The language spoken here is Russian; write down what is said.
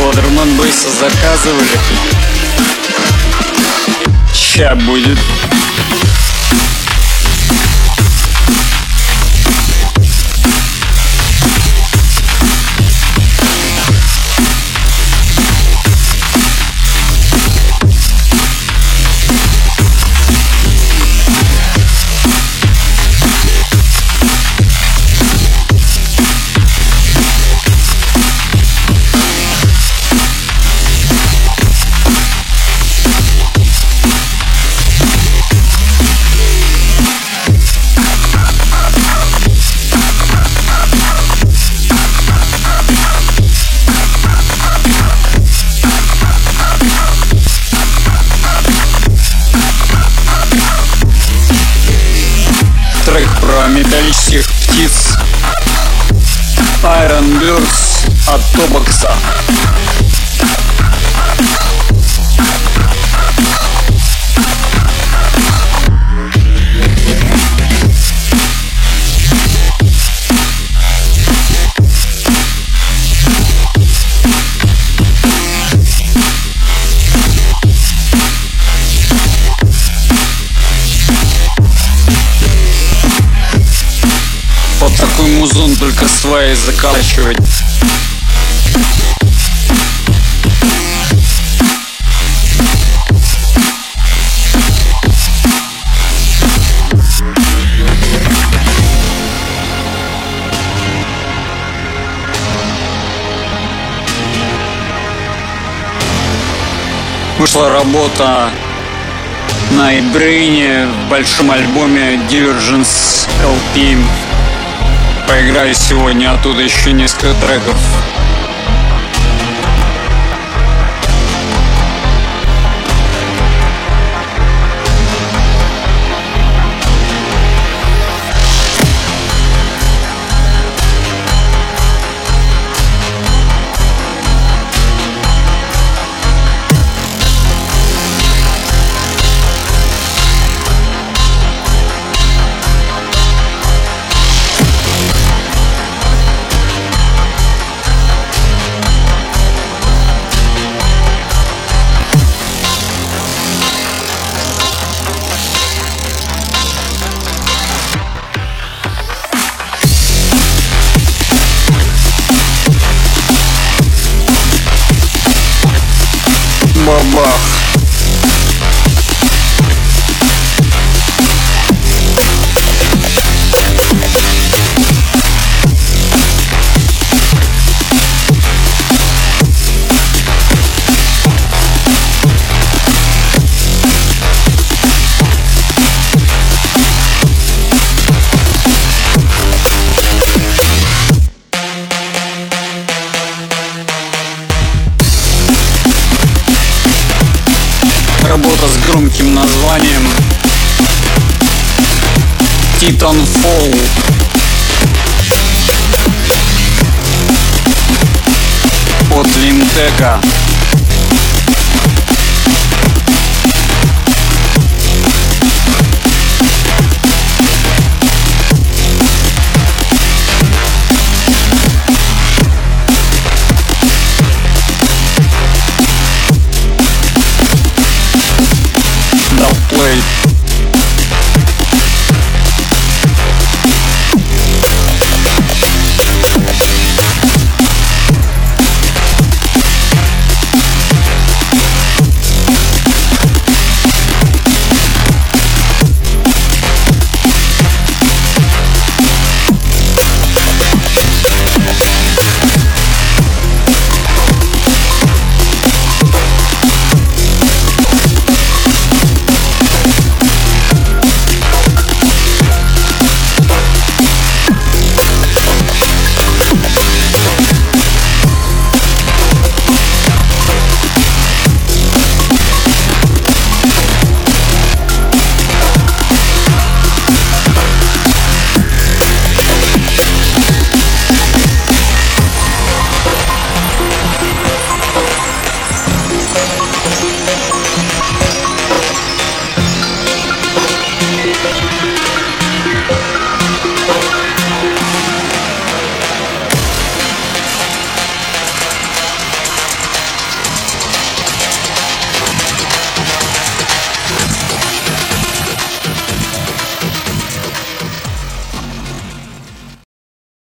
Ходерман быстро заказывали. Ща будет. Металлических птиц Iron Birds от Тобокса. Музон только сваи заколачивать. Вышла работа на Ибрейне в большом альбоме Divergence LP. Поиграю сегодня оттуда еще несколько треков. Громким названием Titanfall. От Линтека.